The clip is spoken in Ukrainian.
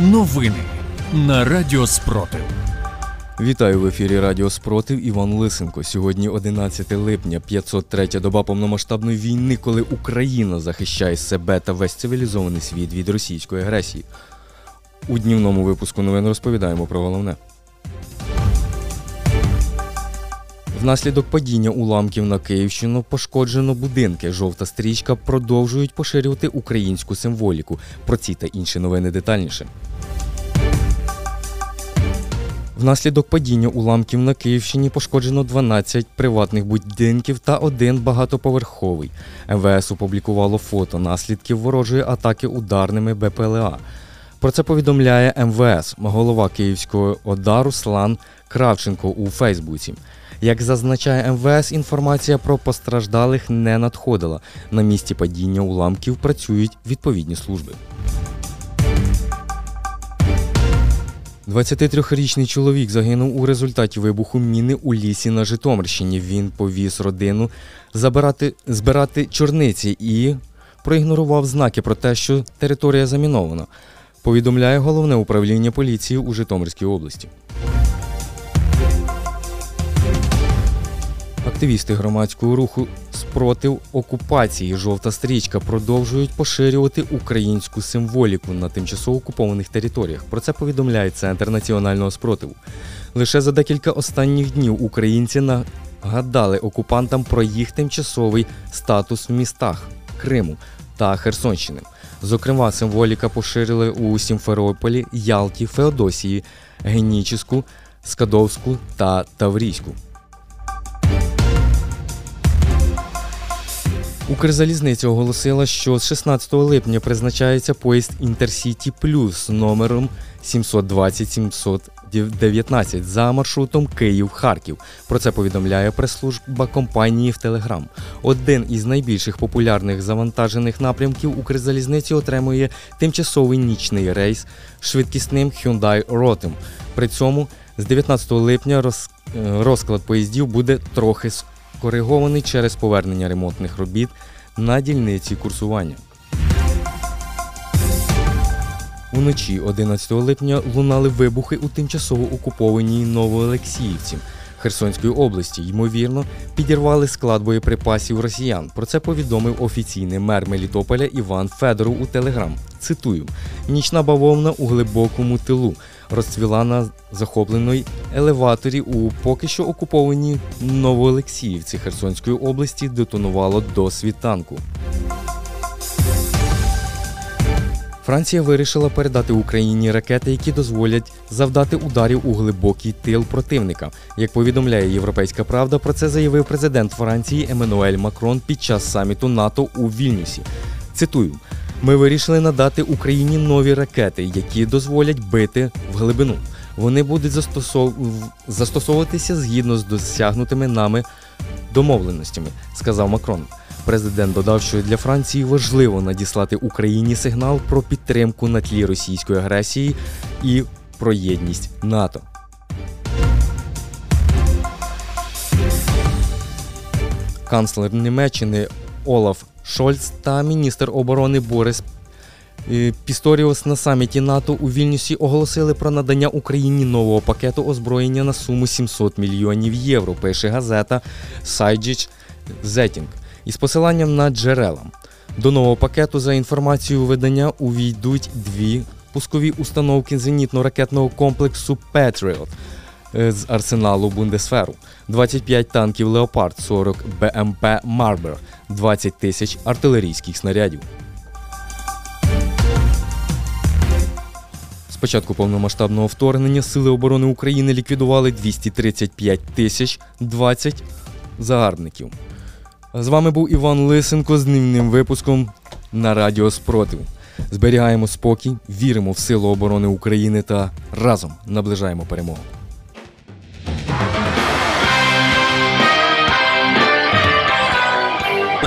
Новини на Радіо Спротив. Вітаю в ефірі Радіо Спротив Іван Лисенко. Сьогодні 11 липня, 503 доба повномасштабної війни, коли Україна захищає себе та весь цивілізований світ від російської агресії. У днівному випуску новин розповідаємо про головне. Внаслідок падіння уламків на Київщину пошкоджено будинки. Жовта стрічка продовжують поширювати українську символіку. Про ці та інші новини детальніше. Внаслідок падіння уламків на Київщині пошкоджено 12 приватних будинків та один багатоповерховий. МВС опублікувало фото наслідків ворожої атаки ударними БПЛА. Про це повідомляє МВС, голова Київського ОДА Руслан Кравченко у Фейсбуці. Як зазначає МВС, інформація про постраждалих не надходила. На місці падіння уламків працюють відповідні служби. 23-річний чоловік загинув у результаті вибуху міни у лісі на Житомирщині. Він повіз родину забирати, збирати чорниці і проігнорував знаки про те, що територія замінована. Повідомляє головне управління поліції у Житомирській області. Активісти громадського руху спротив окупації Жовта стрічка продовжують поширювати українську символіку на тимчасово окупованих територіях. Про це повідомляє Центр національного спротиву. Лише за декілька останніх днів українці нагадали окупантам про їх тимчасовий статус в містах Криму та Херсонщини. Зокрема, символіка поширили у Сімферополі, Ялті, Феодосії, Геніческу, Скадовську та Таврійську. Укрзалізниця оголосила, що з 16 липня призначається поїзд Інтерсіті Плюс номером 720-719 за маршрутом Київ-Харків. Про це повідомляє прес-служба компанії в Телеграм. Один із найбільших популярних завантажених напрямків Укрзалізниці отримує тимчасовий нічний рейс швидкісним Hyundai Rotem. При цьому з 19 липня роз... е, розклад поїздів буде трохи скоригований через повернення ремонтних робіт на дільниці курсування. Уночі 11 липня лунали вибухи у тимчасово окупованій Новоолексіївці Херсонської області. Ймовірно, підірвали склад боєприпасів росіян. Про це повідомив офіційний мер Мелітополя Іван Федоров у Телеграм. Цитую: нічна бавовна у глибокому тилу розцвіла на захопленій елеваторі у поки що окупованій Новоолексіївці Херсонської області детонувало до світанку. Франція вирішила передати Україні ракети, які дозволять завдати ударів у глибокий тил противника. Як повідомляє Європейська Правда, про це заявив президент Франції Еммануель Макрон під час саміту НАТО у Вільнюсі. Цитую: ми вирішили надати Україні нові ракети, які дозволять бити в глибину. Вони будуть застосов... застосовуватися згідно з досягнутими нами домовленостями, сказав Макрон. Президент додав, що для Франції важливо надіслати Україні сигнал про підтримку на тлі російської агресії і про єдність НАТО. Канцлер Німеччини Олаф Шольц та міністр оборони Борис е, Пісторіус на саміті НАТО у Вільнюсі оголосили про надання Україні нового пакету озброєння на суму 700 мільйонів євро. Пише газета Сайджіч Зетінг із посиланням на джерела. До нового пакету за інформацією видання увійдуть дві пускові установки зенітно-ракетного комплексу е, з арсеналу Бундесферу, 25 танків Леопард, 40 БМП Марбер, 20 тисяч артилерійських снарядів. З початку повномасштабного вторгнення Сили оборони України ліквідували 235 тисяч 20 загарбників. З вами був Іван Лисенко з днівним випуском на Радіо Спротив. Зберігаємо спокій, віримо в силу оборони України та разом наближаємо перемогу.